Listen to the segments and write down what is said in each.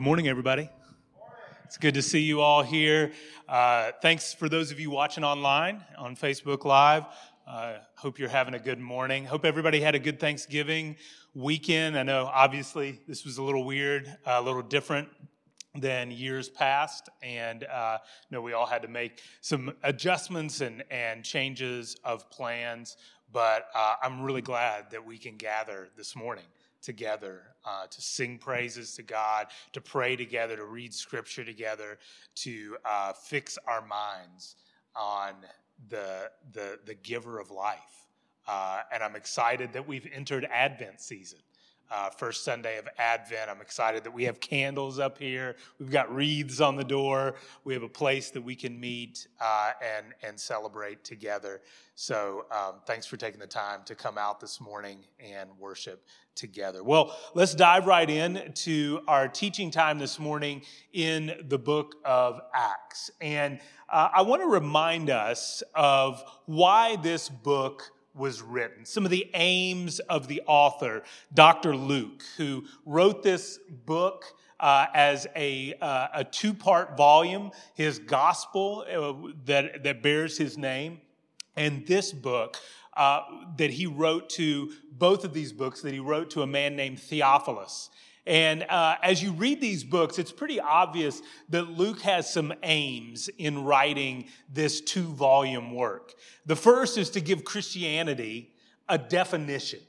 good morning, everybody. It's good to see you all here. Uh, thanks for those of you watching online on Facebook Live. Uh, hope you're having a good morning. Hope everybody had a good Thanksgiving weekend. I know, obviously, this was a little weird, a little different than years past, and uh, know we all had to make some adjustments and, and changes of plans. But uh, I'm really glad that we can gather this morning together, uh, to sing praises to God, to pray together, to read scripture together, to uh, fix our minds on the, the, the giver of life. Uh, and I'm excited that we've entered Advent season uh, first Sunday of Advent. I'm excited that we have candles up here. We've got wreaths on the door. We have a place that we can meet uh, and and celebrate together. So um, thanks for taking the time to come out this morning and worship together. Well, let's dive right in to our teaching time this morning in the book of Acts, and uh, I want to remind us of why this book was written, some of the aims of the author, Dr. Luke, who wrote this book. Uh, as a, uh, a two part volume, his gospel uh, that, that bears his name, and this book uh, that he wrote to both of these books that he wrote to a man named Theophilus. And uh, as you read these books, it's pretty obvious that Luke has some aims in writing this two volume work. The first is to give Christianity a definition,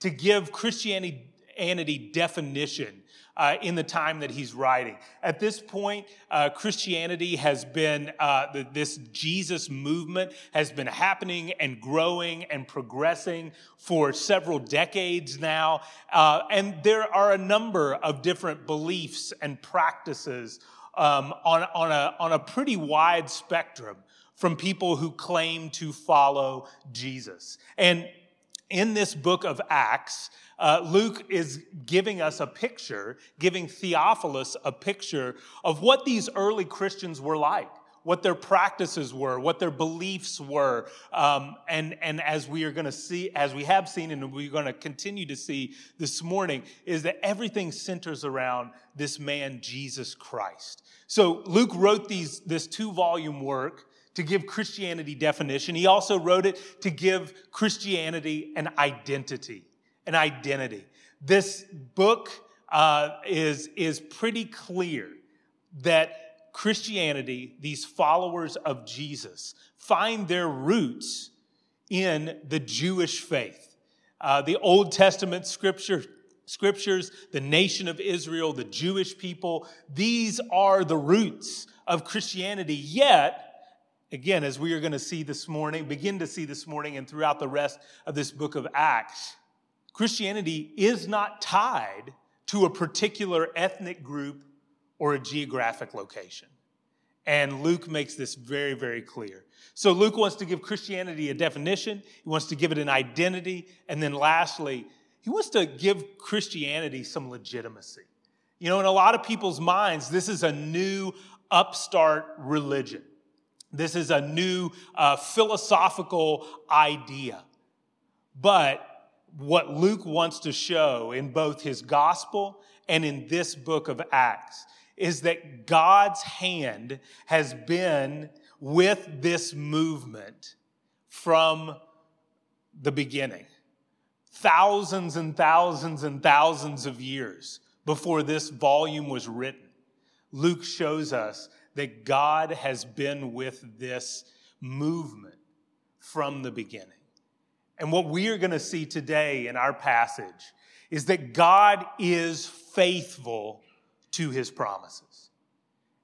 to give Christianity definition uh, in the time that he's writing. At this point, uh, Christianity has been, uh, the, this Jesus movement has been happening and growing and progressing for several decades now. Uh, and there are a number of different beliefs and practices um, on, on, a, on a pretty wide spectrum from people who claim to follow Jesus. And in this book of Acts, uh, Luke is giving us a picture, giving Theophilus a picture of what these early Christians were like, what their practices were, what their beliefs were. Um, and, and as we are going to see, as we have seen, and we're going to continue to see this morning, is that everything centers around this man, Jesus Christ. So Luke wrote these, this two volume work to give Christianity definition. He also wrote it to give Christianity an identity an identity. This book uh, is, is pretty clear that Christianity, these followers of Jesus, find their roots in the Jewish faith. Uh, the Old Testament scripture, scriptures, the nation of Israel, the Jewish people, these are the roots of Christianity. Yet, again, as we are going to see this morning, begin to see this morning and throughout the rest of this book of Acts, Christianity is not tied to a particular ethnic group or a geographic location. And Luke makes this very, very clear. So Luke wants to give Christianity a definition, he wants to give it an identity, and then lastly, he wants to give Christianity some legitimacy. You know, in a lot of people's minds, this is a new upstart religion. This is a new uh, philosophical idea. But what Luke wants to show in both his gospel and in this book of Acts is that God's hand has been with this movement from the beginning. Thousands and thousands and thousands of years before this volume was written, Luke shows us that God has been with this movement from the beginning. And what we are going to see today in our passage is that God is faithful to his promises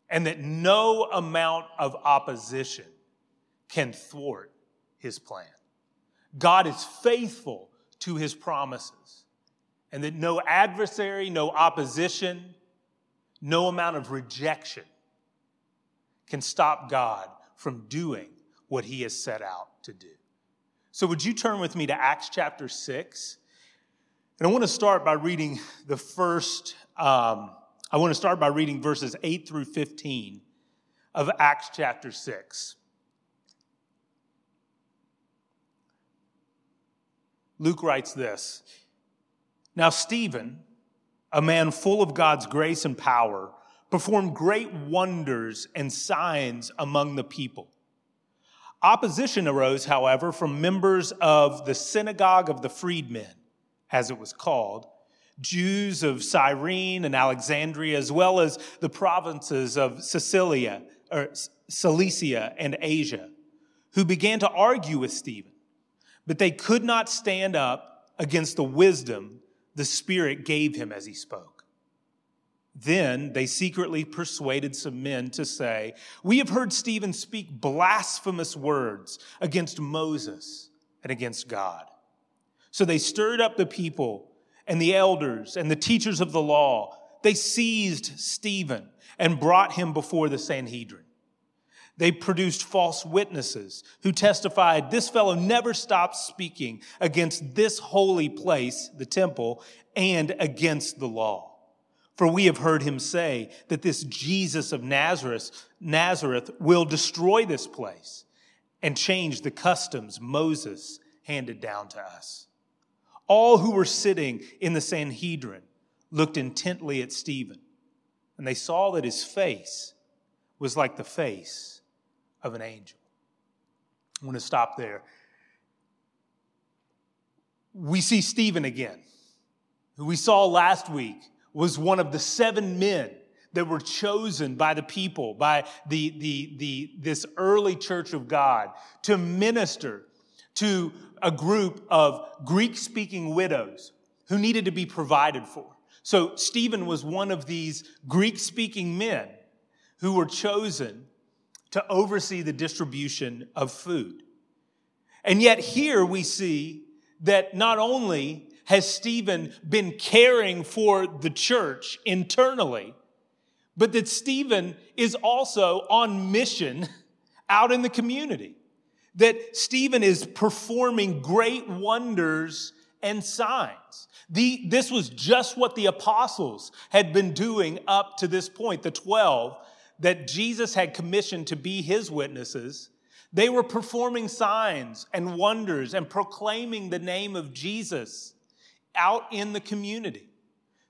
and that no amount of opposition can thwart his plan. God is faithful to his promises and that no adversary, no opposition, no amount of rejection can stop God from doing what he has set out to do. So, would you turn with me to Acts chapter 6? And I want to start by reading the first, um, I want to start by reading verses 8 through 15 of Acts chapter 6. Luke writes this Now, Stephen, a man full of God's grace and power, performed great wonders and signs among the people. Opposition arose, however, from members of the synagogue of the freedmen, as it was called, Jews of Cyrene and Alexandria, as well as the provinces of Sicilia, or Cilicia and Asia, who began to argue with Stephen. But they could not stand up against the wisdom the Spirit gave him as he spoke. Then they secretly persuaded some men to say, We have heard Stephen speak blasphemous words against Moses and against God. So they stirred up the people and the elders and the teachers of the law. They seized Stephen and brought him before the Sanhedrin. They produced false witnesses who testified, This fellow never stopped speaking against this holy place, the temple, and against the law. For we have heard him say that this Jesus of Nazareth, Nazareth will destroy this place and change the customs Moses handed down to us. All who were sitting in the Sanhedrin looked intently at Stephen, and they saw that his face was like the face of an angel. I want to stop there. We see Stephen again, who we saw last week was one of the seven men that were chosen by the people, by the, the, the, this early church of God to minister to a group of Greek speaking widows who needed to be provided for. So Stephen was one of these Greek speaking men who were chosen to oversee the distribution of food. And yet, here we see that not only has Stephen been caring for the church internally, but that Stephen is also on mission out in the community. That Stephen is performing great wonders and signs. The, this was just what the apostles had been doing up to this point, the 12 that Jesus had commissioned to be his witnesses, they were performing signs and wonders and proclaiming the name of Jesus out in the community.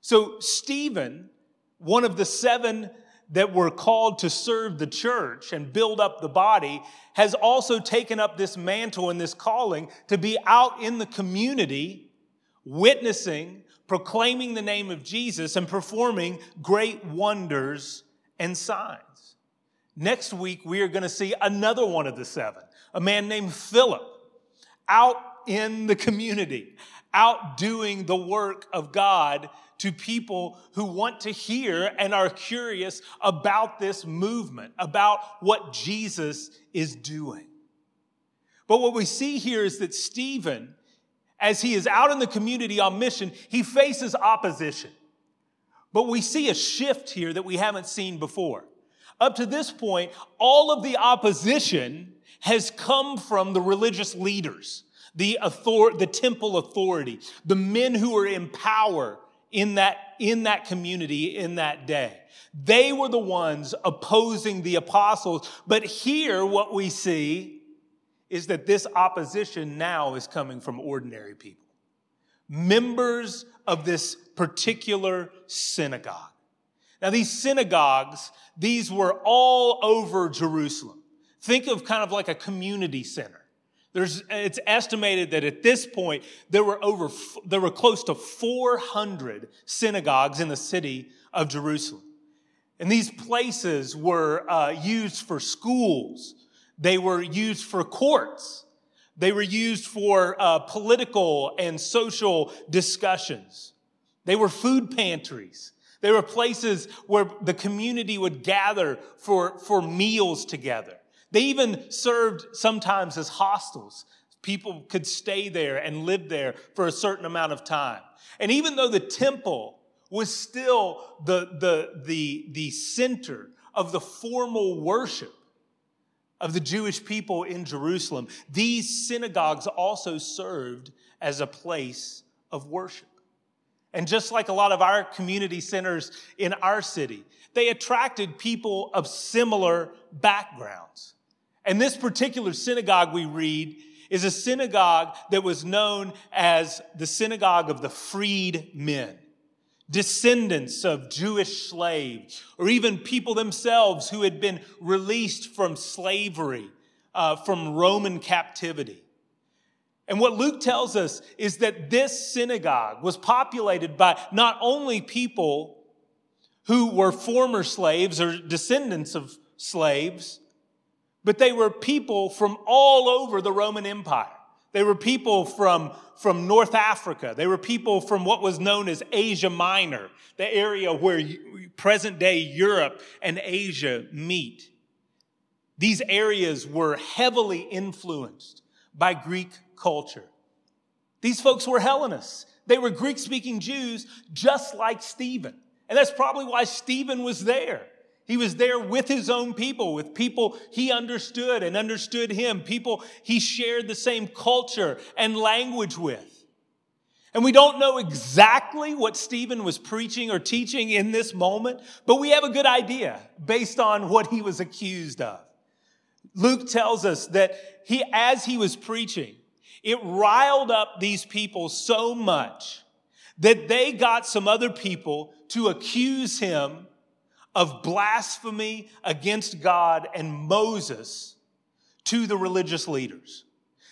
So, Stephen, one of the seven that were called to serve the church and build up the body, has also taken up this mantle and this calling to be out in the community, witnessing, proclaiming the name of Jesus, and performing great wonders and signs. Next week, we are going to see another one of the seven, a man named Philip, out in the community, out doing the work of God to people who want to hear and are curious about this movement, about what Jesus is doing. But what we see here is that Stephen, as he is out in the community on mission, he faces opposition. But we see a shift here that we haven't seen before. Up to this point, all of the opposition has come from the religious leaders, the, author- the temple authority, the men who were in power in that, in that community in that day. They were the ones opposing the apostles. But here, what we see is that this opposition now is coming from ordinary people members of this particular synagogue. Now, these synagogues, these were all over Jerusalem. Think of kind of like a community center. There's, it's estimated that at this point, there were over, there were close to 400 synagogues in the city of Jerusalem. And these places were uh, used for schools. They were used for courts. They were used for uh, political and social discussions. They were food pantries. They were places where the community would gather for, for meals together. They even served sometimes as hostels. People could stay there and live there for a certain amount of time. And even though the temple was still the, the, the, the center of the formal worship, of the Jewish people in Jerusalem, these synagogues also served as a place of worship. And just like a lot of our community centers in our city, they attracted people of similar backgrounds. And this particular synagogue we read is a synagogue that was known as the synagogue of the freed men. descendants of Jewish slaves, or even people themselves who had been released from slavery, uh, from Roman captivity. And what Luke tells us is that this synagogue was populated by not only people who were former slaves or descendants of slaves, but they were people from all over the Roman Empire. They were people from, from North Africa. They were people from what was known as Asia Minor, the area where present day Europe and Asia meet. These areas were heavily influenced by Greek culture. These folks were Hellenists. They were Greek speaking Jews, just like Stephen. And that's probably why Stephen was there. He was there with his own people, with people he understood and understood him, people he shared the same culture and language with. And we don't know exactly what Stephen was preaching or teaching in this moment, but we have a good idea based on what he was accused of. Luke tells us that he, as he was preaching, it riled up these people so much that they got some other people to accuse him of blasphemy against God and Moses to the religious leaders.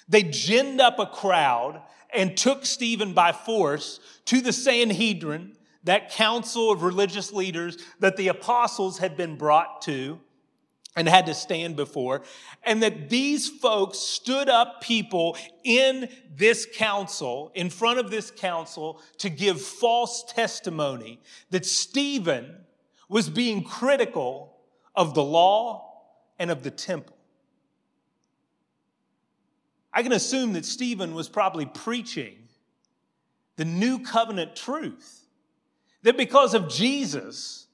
They ginned up a crowd and took Stephen by force to the Sanhedrin, that council of religious leaders that the apostles had been brought to and had to stand before, and that these folks stood up people in this council, in front of this council, to give false testimony that Stephen was being critical of the law and of the temple. I can assume that Stephen was probably preaching the new covenant truth that because of Jesus,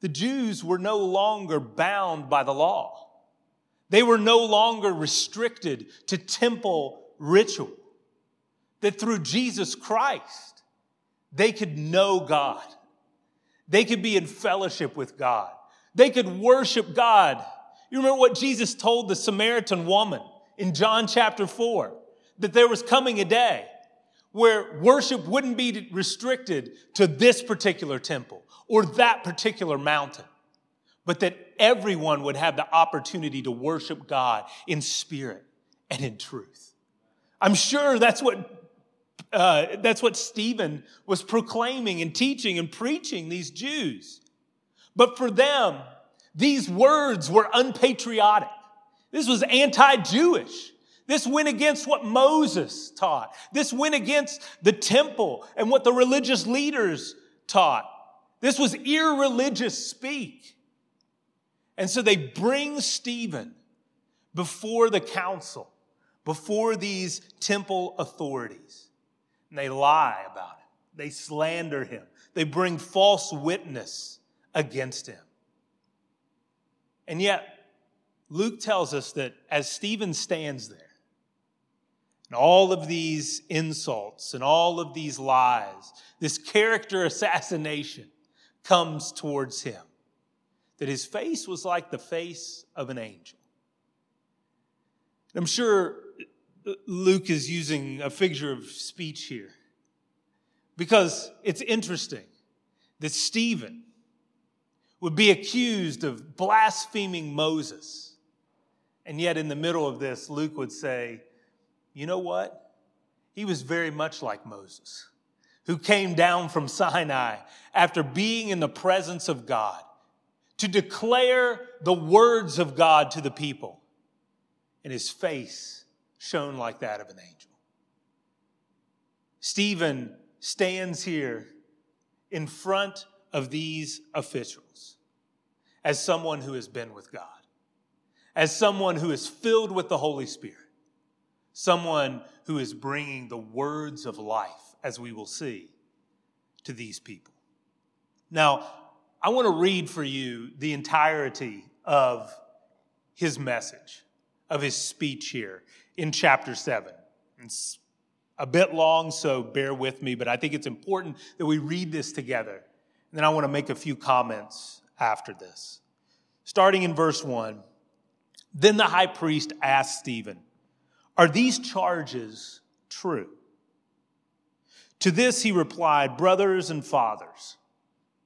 the Jews were no longer bound by the law. They were no longer restricted to temple ritual. That through Jesus Christ, they could know God. They could be in fellowship with God. They could worship God. You remember what Jesus told the Samaritan woman in John chapter 4 that there was coming a day where worship wouldn't be restricted to this particular temple or that particular mountain, but that everyone would have the opportunity to worship God in spirit and in truth. I'm sure that's what uh, that's what Stephen was proclaiming and teaching and preaching these Jews. But for them, these words were unpatriotic. This was anti Jewish. This went against what Moses taught. This went against the temple and what the religious leaders taught. This was irreligious speak. And so they bring Stephen before the council, before these temple authorities and they lie about him. They slander him. They bring false witness against him. And yet, Luke tells us that as Stephen stands there, and all of these insults and all of these lies, this character assassination comes towards him, that his face was like the face of an angel. I'm sure Luke is using a figure of speech here because it's interesting that Stephen would be accused of blaspheming Moses. And yet, in the middle of this, Luke would say, You know what? He was very much like Moses, who came down from Sinai after being in the presence of God to declare the words of God to the people. And his face shone like that of an angel. Stephen stands here in front of these officials as someone who has been with God, as someone who is filled with the Holy Spirit, someone who is bringing the words of life, as we will see, to these people. Now, I want to read for you the entirety of his message, of his speech here in chapter 7. It's a bit long, so bear with me, but I think it's important that we read this together. And then I want to make a few comments after this. Starting in verse 1 Then the high priest asked Stephen, Are these charges true? To this he replied, Brothers and fathers,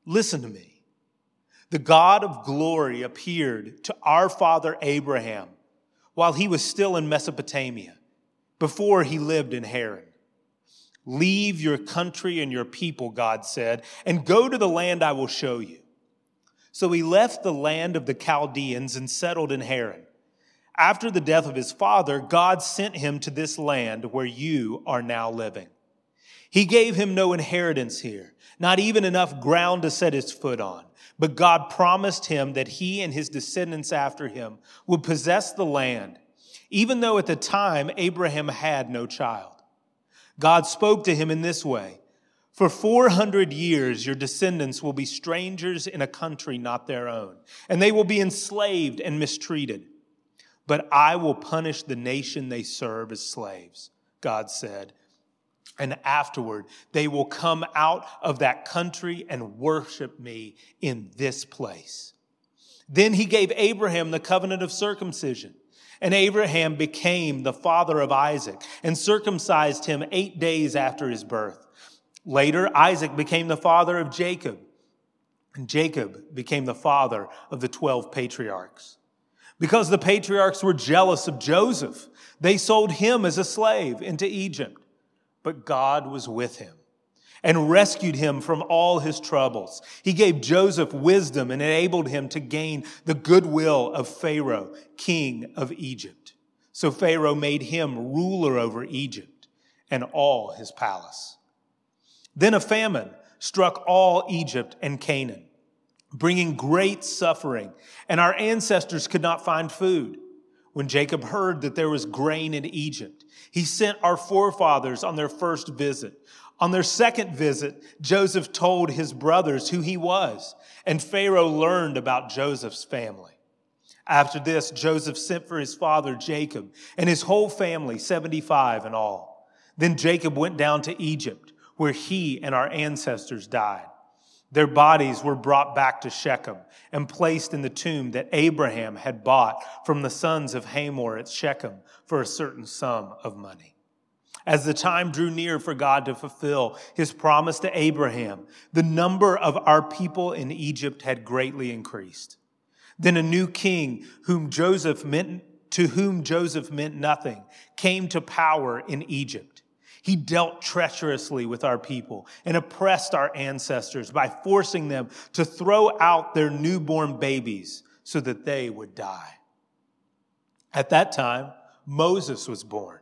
listen to me. The God of glory appeared to our father Abraham while he was still in Mesopotamia, before he lived in Haran. Leave your country and your people, God said, and go to the land I will show you. So he left the land of the Chaldeans and settled in Haran. After the death of his father, God sent him to this land where you are now living. He gave him no inheritance here, not even enough ground to set his foot on. But God promised him that he and his descendants after him would possess the land, even though at the time Abraham had no child. God spoke to him in this way For 400 years, your descendants will be strangers in a country not their own, and they will be enslaved and mistreated. But I will punish the nation they serve as slaves, God said and afterward, they will come out of that country and worship me in this place. Then he gave Abraham the covenant of circumcision. And Abraham became the father of Isaac and circumcised him eight days after his birth. Later, Isaac became the father of Jacob, and Jacob became the father of the 12 patriarchs. Because the patriarchs were jealous of Joseph, they sold him as a slave into Egypt. But God was with him and rescued him from all his troubles. He gave Joseph wisdom and enabled him to gain the goodwill of Pharaoh, king of Egypt. So Pharaoh made him ruler over Egypt and all his palace. Then a famine struck all Egypt and Canaan, bringing great suffering, and our ancestors could not find food. When Jacob heard that there was grain in Egypt, he sent our forefathers on their first visit. On their second visit, Joseph told his brothers who he was, and Pharaoh learned about Joseph's family. After this, Joseph sent for his father Jacob and his whole family, 75 in all. Then Jacob went down to Egypt, where he and our ancestors died. Their bodies were brought back to Shechem and placed in the tomb that Abraham had bought from the sons of Hamor at Shechem for a certain sum of money. As the time drew near for God to fulfill his promise to Abraham, the number of our people in Egypt had greatly increased. Then a new king whom Joseph meant, to whom Joseph meant nothing came to power in Egypt. He dealt treacherously with our people and oppressed our ancestors by forcing them to throw out their newborn babies so that they would die. At that time, Moses was born,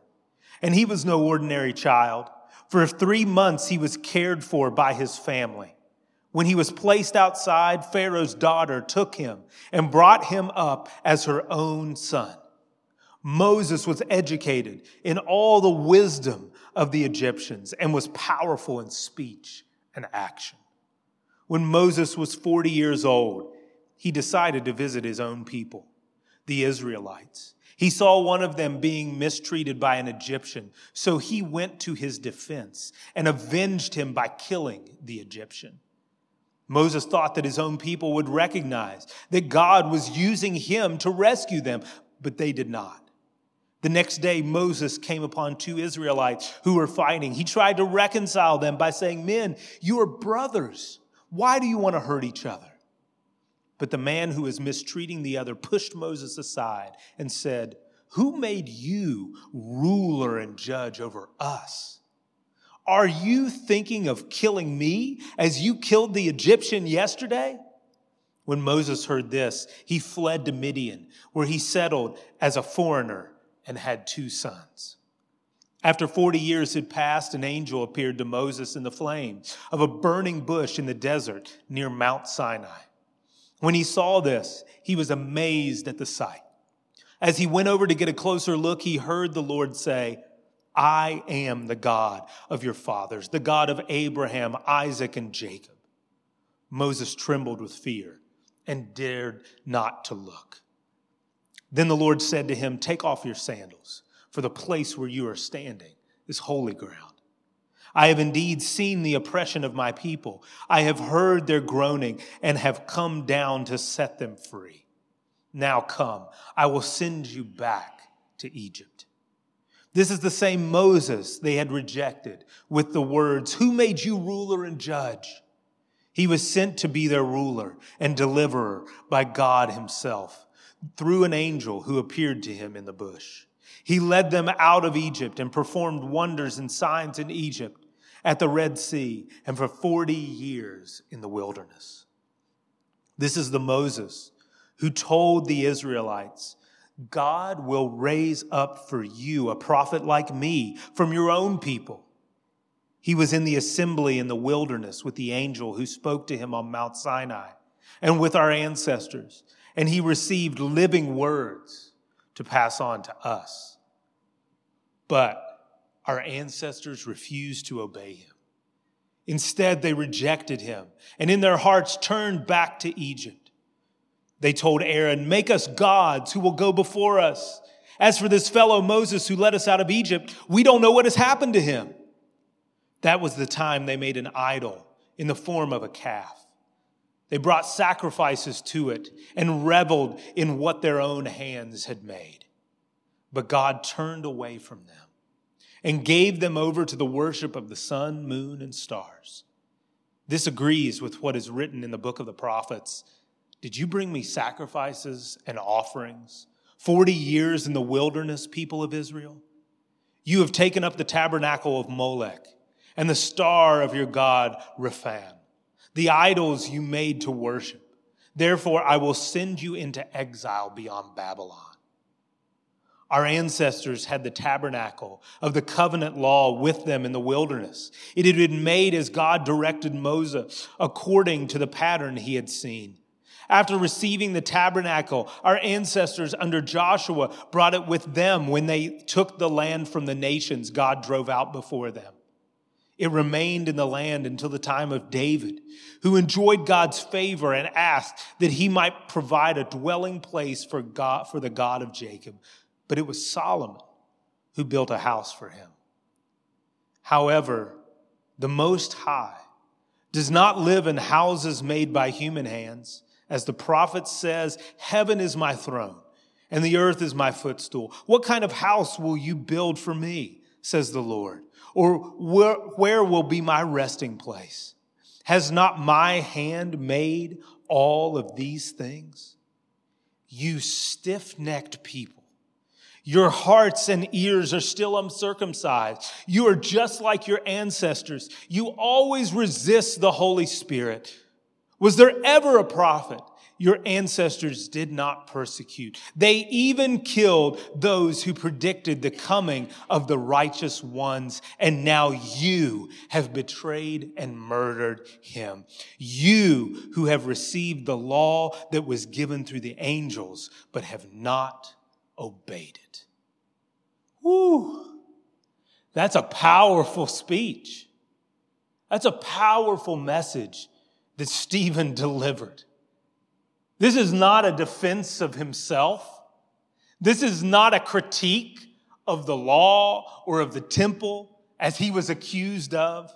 and he was no ordinary child. For three months, he was cared for by his family. When he was placed outside, Pharaoh's daughter took him and brought him up as her own son. Moses was educated in all the wisdom of the Egyptians and was powerful in speech and action. When Moses was 40 years old, he decided to visit his own people, the Israelites. He saw one of them being mistreated by an Egyptian, so he went to his defense and avenged him by killing the Egyptian. Moses thought that his own people would recognize that God was using him to rescue them, but they did not. The next day, Moses came upon two Israelites who were fighting. He tried to reconcile them by saying, Men, you are brothers. Why do you want to hurt each other? But the man who was mistreating the other pushed Moses aside and said, Who made you ruler and judge over us? Are you thinking of killing me as you killed the Egyptian yesterday? When Moses heard this, he fled to Midian, where he settled as a foreigner and had two sons. After 40 years had passed, an angel appeared to Moses in the flame of a burning bush in the desert near Mount Sinai. When he saw this, he was amazed at the sight. As he went over to get a closer look, he heard the Lord say, I am the God of your fathers, the God of Abraham, Isaac, and Jacob. Moses trembled with fear and dared not to look. Then the Lord said to him, Take off your sandals, for the place where you are standing is holy ground. I have indeed seen the oppression of my people. I have heard their groaning and have come down to set them free. Now come, I will send you back to Egypt. This is the same Moses they had rejected with the words, Who made you ruler and judge? He was sent to be their ruler and deliverer by God Himself through an angel who appeared to him in the bush. He led them out of Egypt and performed wonders and signs in Egypt, at the Red Sea, and for 40 years in the wilderness. This is the Moses who told the Israelites, God will raise up for you a prophet like me from your own people. He was in the assembly in the wilderness with the angel who spoke to him on Mount Sinai and with our ancestors, and he received living words to pass on to us. But our ancestors refused to obey him. Instead, they rejected him and in their hearts turned back to Egypt. They told Aaron, Make us gods who will go before us. As for this fellow Moses who led us out of Egypt, we don't know what has happened to him. That was the time they made an idol in the form of a calf. They brought sacrifices to it and reveled in what their own hands had made. But God turned away from them and gave them over to the worship of the sun, moon, and stars. This agrees with what is written in the book of the prophets did you bring me sacrifices and offerings? 40 years in the wilderness, people of Israel? You have taken up the tabernacle of Molech and the star of your God, Rephan, the idols you made to worship. Therefore, I will send you into exile beyond Babylon. Our ancestors had the tabernacle of the covenant law with them in the wilderness. It had been made as God directed Moses according to the pattern he had seen. After receiving the tabernacle, our ancestors under Joshua brought it with them when they took the land from the nations God drove out before them. It remained in the land until the time of David, who enjoyed God's favor and asked that he might provide a dwelling place for God, for the God of Jacob. But it was Solomon who built a house for him. However, the Most High does not live in houses made by human hands as the prophet says, Heaven is my throne, and the earth is my footstool. What kind of house will you build for me, says the Lord? Or where, where will be my resting place? Has not my hand made all of these things? You stiff necked people. Your hearts and ears are still uncircumcised. You are just like your ancestors. You always resist the Holy Spirit. Was there ever a prophet your ancestors did not persecute? They even killed those who predicted the coming of the righteous ones, and now you have betrayed and murdered him. You who have received the law that was given through the angels, but have not obeyed it. Woo! That's a powerful speech. That's a powerful message that Stephen delivered. This is not a defense of himself. This is not a critique of the law or of the temple as he was accused of.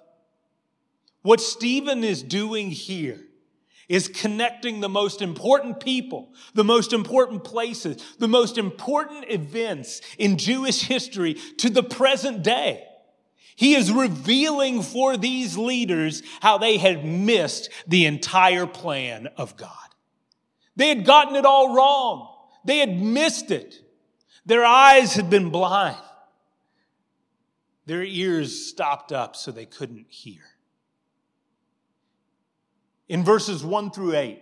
What Stephen is doing here is connecting the most important people, the most important places, the most important events in Jewish history to the present day. He is revealing for these leaders how they had missed the entire plan of God. They had gotten it all wrong. They had missed it. Their eyes had been blind. Their ears stopped up so they couldn't hear. In verses 1 through 8,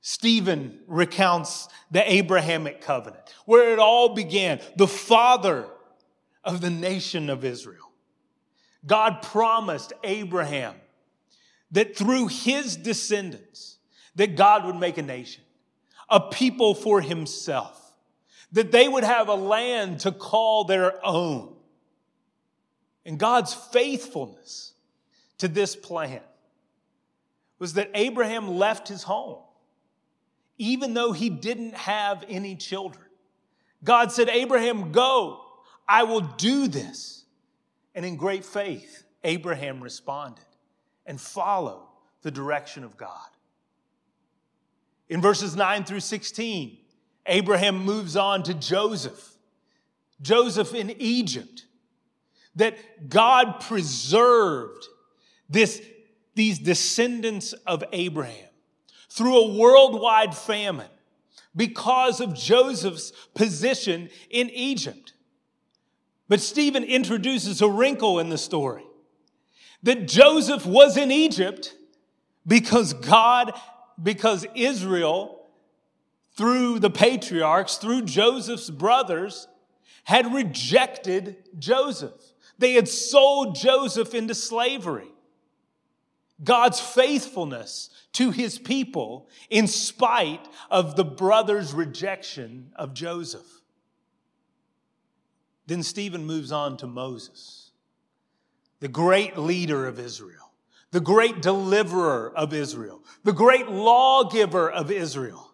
Stephen recounts the Abrahamic covenant, where it all began, the father of the nation of Israel. God promised Abraham that through his descendants, that God would make a nation, a people for himself, that they would have a land to call their own. And God's faithfulness to this plan was that Abraham left his home, even though he didn't have any children. God said, Abraham, go, I will do this. And in great faith, Abraham responded and followed the direction of God. In verses 9 through 16, Abraham moves on to Joseph, Joseph in Egypt, that God preserved this, these descendants of Abraham through a worldwide famine because of Joseph's position in Egypt. But Stephen introduces a wrinkle in the story. That Joseph was in Egypt because God, because Israel, through the patriarchs, through Joseph's brothers, had rejected Joseph. They had sold Joseph into slavery. God's faithfulness to his people in spite of the brothers' rejection of Joseph. Then Stephen moves on to Moses, the great leader of Israel, the great deliverer of Israel, the great lawgiver of Israel.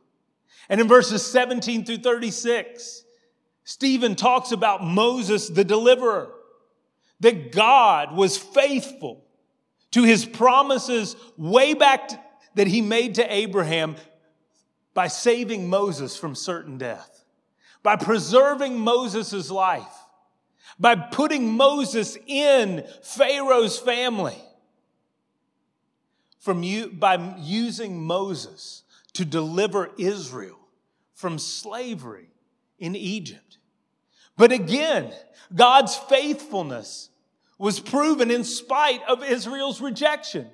And in verses 17 through 36, Stephen talks about Moses, the deliverer, that God was faithful to his promises way back to, that he made to Abraham by saving Moses from certain death, by preserving Moses' life, by putting Moses in Pharaoh's family, from you, by using Moses to deliver Israel from slavery in Egypt. But again, God's faithfulness was proven in spite of Israel's rejection.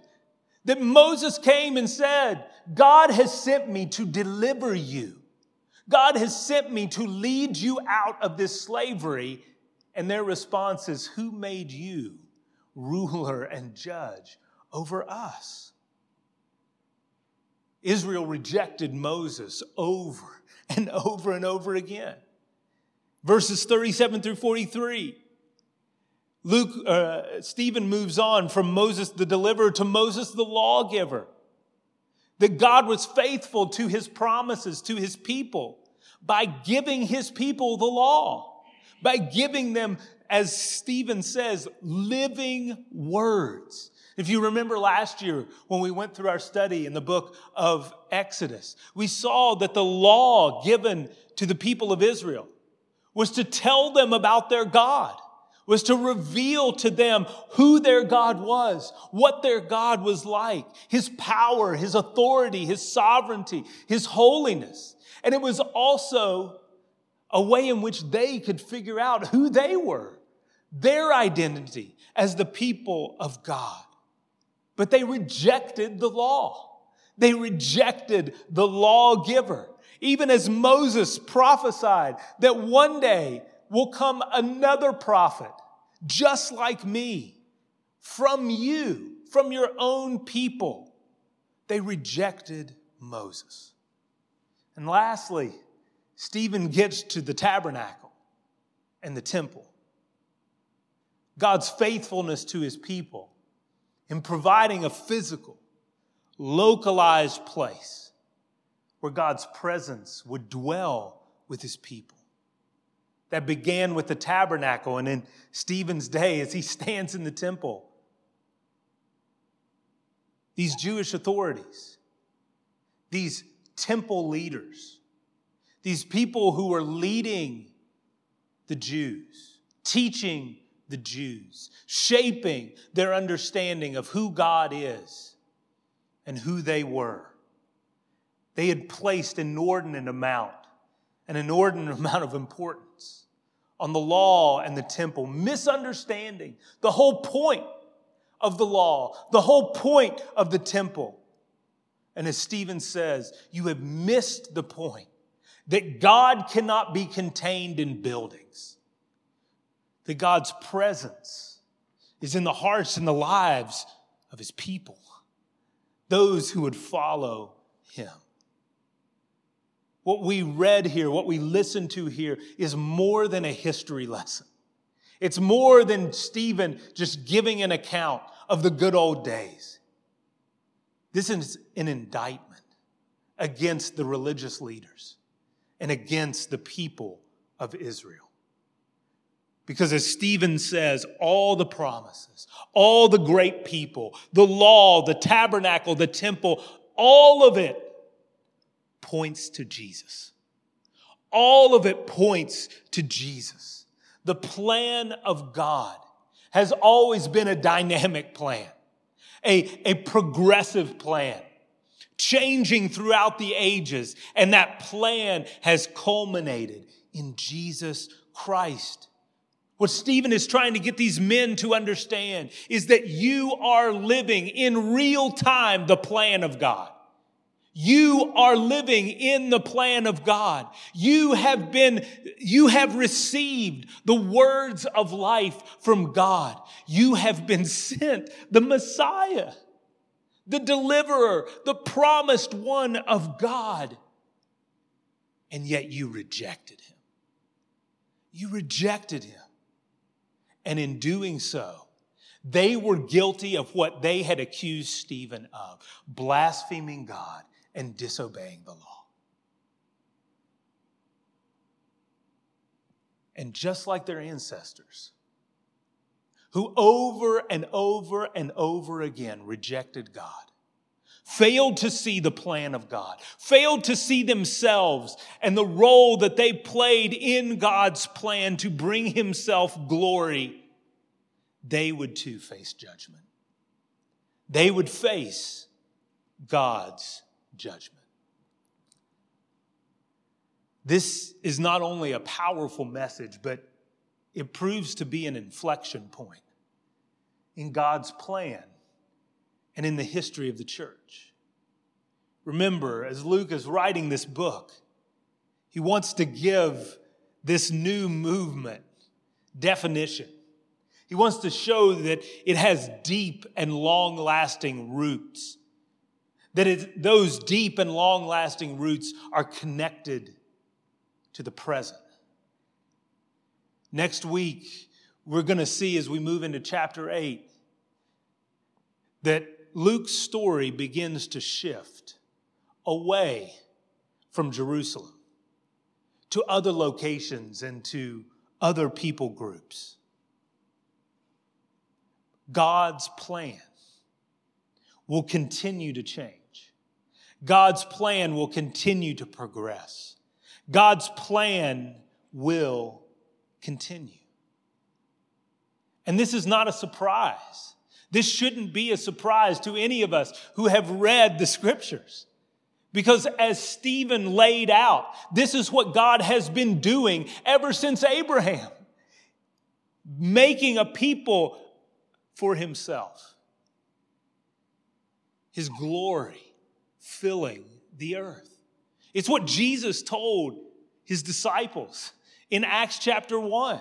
That Moses came and said, God has sent me to deliver you. God has sent me to lead you out of this slavery. And their response is, Who made you ruler and judge over us? Israel rejected Moses over and over and over again. Verses 37 through 43. Luke, uh, Stephen moves on from Moses the deliverer to Moses the lawgiver. That God was faithful to his promises to his people by giving his people the law, by giving them, as Stephen says, living words. If you remember last year when we went through our study in the book of Exodus, we saw that the law given to the people of Israel was to tell them about their God was to reveal to them who their God was, what their God was like, his power, his authority, his sovereignty, his holiness. And it was also a way in which they could figure out who they were, their identity as the people of God. But they rejected the law. They rejected the lawgiver. Even as Moses prophesied that one day will come another prophet just like me from you, from your own people. They rejected Moses. And lastly, Stephen gets to the tabernacle and the temple. God's faithfulness to his people in providing a physical, localized place where God's presence would dwell with his people that began with the tabernacle and in Stephen's day as he stands in the temple. These Jewish authorities, these temple leaders, these people who were leading the Jews, teaching the Jews, shaping their understanding of who God is and who they were. They had placed an inordinate amount, an inordinate amount of importance on the law and the temple, misunderstanding the whole point of the law, the whole point of the temple. And as Stephen says, you have missed the point that God cannot be contained in buildings, that God's presence is in the hearts and the lives of his people, those who would follow him. What we read here, what we listened to here, is more than a history lesson. It's more than Stephen just giving an account of the good old days. This is an indictment against the religious leaders and against the people of Israel. Because as Stephen says, all the promises, all the great people, the law, the tabernacle, the temple, all of it points to Jesus. All of it points to Jesus. the plan of God has always been a dynamic plan, a, a progressive plan, changing throughout the ages. And that plan has culminated in Jesus Christ. What Stephen is trying to get these men to understand is that you are living in real time the plan of God. You are living in the plan of God. You have been, you have received the words of life from God. You have been sent the Messiah, the deliverer, the promised one of God. And yet you rejected him. You rejected him. And in doing so, they were guilty of what they had accused Stephen of blaspheming God and disobeying the law. And just like their ancestors, who over and over and over again rejected God, failed to see the plan of God, failed to see themselves and the role that they played in God's plan to bring Himself glory, they would too face judgment. They would face God's judgment. This is not only a powerful message, but it proves to be an inflection point in God's plan and in the history of the church. Remember, as Luke is writing this book, he wants to give this new movement definition. He wants to show that it has deep and long lasting roots that it, those deep and long lasting roots are connected to the present. Next week, we're going to see as we move into chapter 8 that Luke's story begins to shift away from Jerusalem to other locations and to other people groups. God's plan will continue to change. God's plan will continue to progress. God's plan will continue. And this is not a surprise. This shouldn't be a surprise to any of us who have read the scriptures. Because as Stephen laid out, this is what God has been doing ever since Abraham, making a people for himself, his glory filling the earth. It's what Jesus told his disciples in Acts chapter 1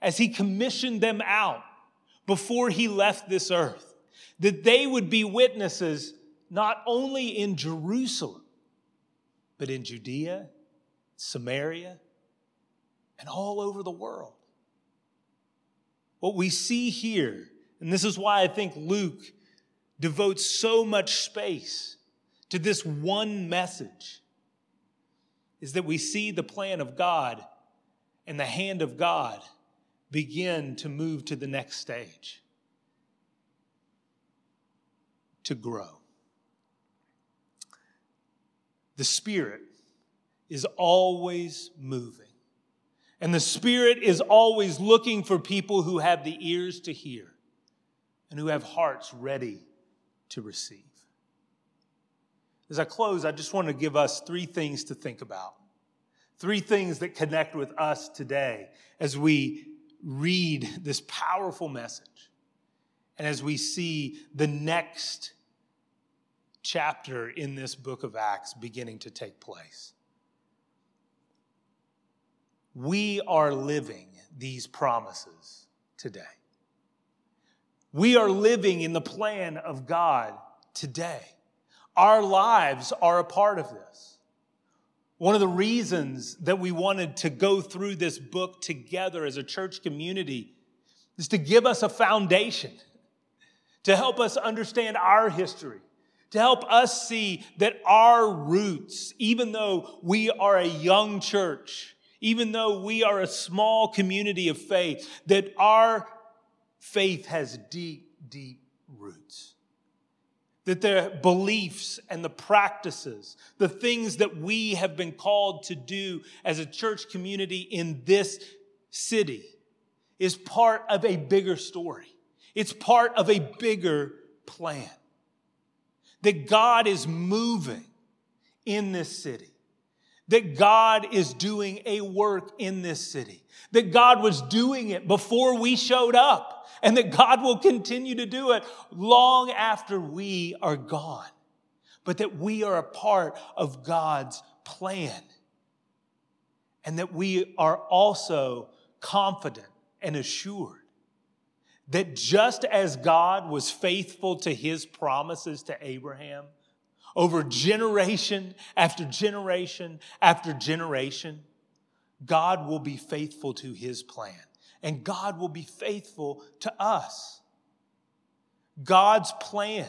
as he commissioned them out before he left this earth, that they would be witnesses not only in Jerusalem, but in Judea, Samaria, and all over the world. What we see here, and this is why I think Luke devotes so much space to this one message is that we see the plan of God and the hand of God begin to move to the next stage to grow. The Spirit is always moving. And the Spirit is always looking for people who have the ears to hear and who have hearts ready to receive. As I close, I just want to give us three things to think about. Three things that connect with us today as we read this powerful message and as we see the next chapter in this book of Acts beginning to take place. We are living these promises today. We are living in the plan of God today. Our lives are a part of this. One of the reasons that we wanted to go through this book together as a church community is to give us a foundation, to help us understand our history, to help us see that our roots, even though we are a young church, even though we are a small community of faith, that our faith has deep, deep roots. That the beliefs and the practices, the things that we have been called to do as a church community in this city is part of a bigger story. It's part of a bigger plan. That God is moving in this city. That God is doing a work in this city. That God was doing it before we showed up. And that God will continue to do it long after we are gone. But that we are a part of God's plan. And that we are also confident and assured that just as God was faithful to his promises to Abraham over generation after generation after generation, God will be faithful to his plan and God will be faithful to us. God's plan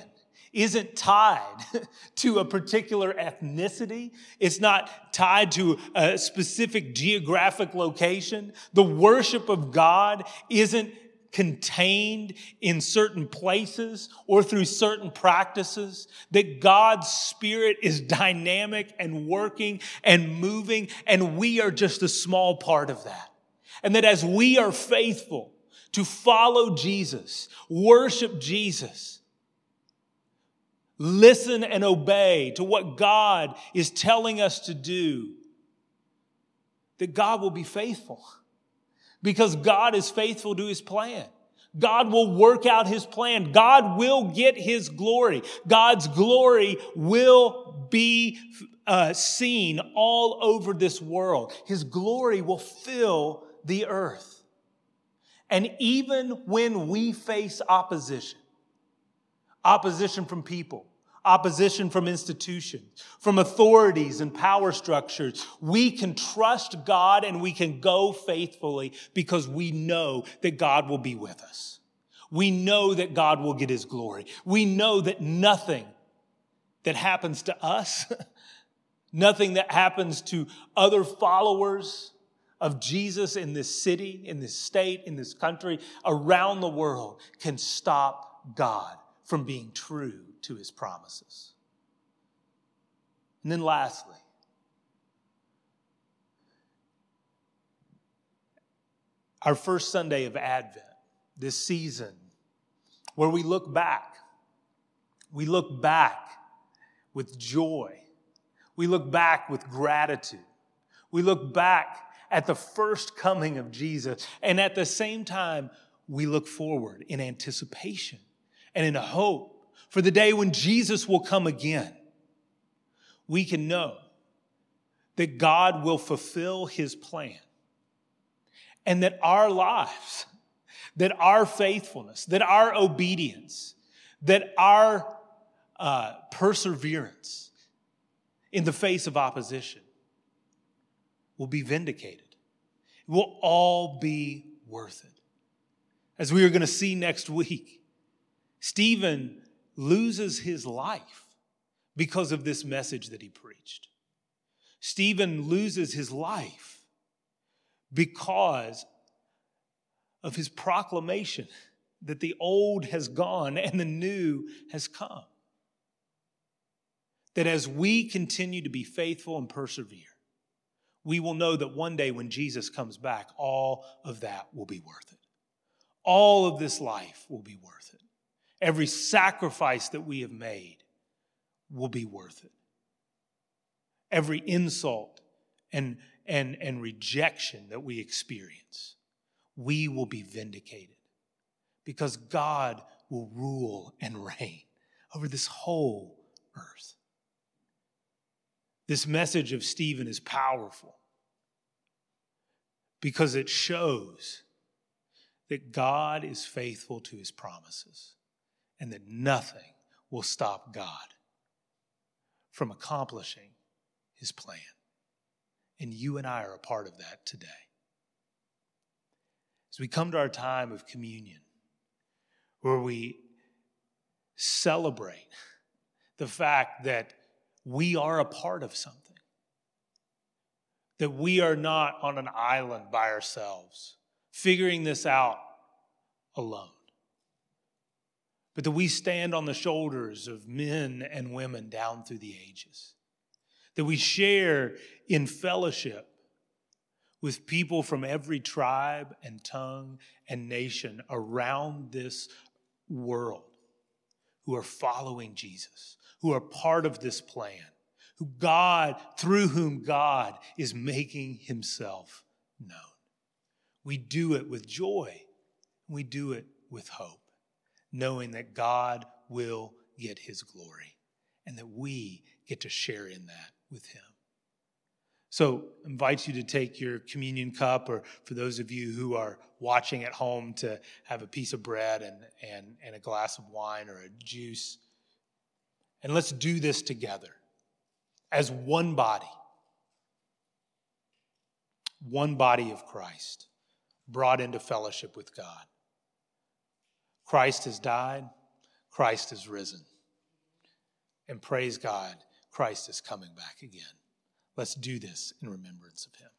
isn't tied to a particular ethnicity. It's not tied to a specific geographic location. The worship of God isn't contained in certain places or through certain practices, that God's Spirit is dynamic and working and moving, and we are just a small part of that. And that as we are faithful to follow Jesus, worship Jesus, listen and obey to what God is telling us to do, that God will be faithful because God is faithful to his plan. God will work out his plan. God will get his glory. God's glory will be uh, seen all over this world. His glory will fill the earth. And even when we face opposition, opposition from people, opposition from institutions, from authorities and power structures. We can trust God and we can go faithfully because we know that God will be with us. We know that God will get his glory. We know that nothing that happens to us, nothing that happens to other followers of Jesus in this city, in this state, in this country, around the world can stop God from being true to his promises. And then lastly, our first Sunday of Advent, this season, where we look back. We look back with joy. We look back with gratitude. We look back at the first coming of Jesus. And at the same time, we look forward in anticipation and in hope for the day when Jesus will come again, we can know that God will fulfill his plan and that our lives, that our faithfulness, that our obedience, that our uh, perseverance in the face of opposition will be vindicated. It will all be worth it. As we are going to see next week, Stephen loses his life because of this message that he preached. Stephen loses his life because of his proclamation that the old has gone and the new has come. That as we continue to be faithful and persevere, we will know that one day when Jesus comes back, all of that will be worth it. All of this life will be worth it. Every sacrifice that we have made will be worth it. Every insult and, and, and rejection that we experience, we will be vindicated because God will rule and reign over this whole earth. This message of Stephen is powerful because it shows that God is faithful to his promises and that nothing will stop God from accomplishing his plan. And you and I are a part of that today. As we come to our time of communion, where we celebrate the fact that we are a part of something, that we are not on an island by ourselves, figuring this out alone but that we stand on the shoulders of men and women down through the ages, that we share in fellowship with people from every tribe and tongue and nation around this world who are following Jesus, who are part of this plan, who God, through whom God is making himself known. We do it with joy. We do it with hope, knowing that God will get his glory and that we get to share in that with him. So, invite you to take your communion cup, or for those of you who are watching at home, to have a piece of bread and, and, and a glass of wine or a juice. And let's do this together as one body, one body of Christ, brought into fellowship with God. Christ has died, Christ has risen. And praise God, Christ is coming back again. Let's do this in remembrance of him.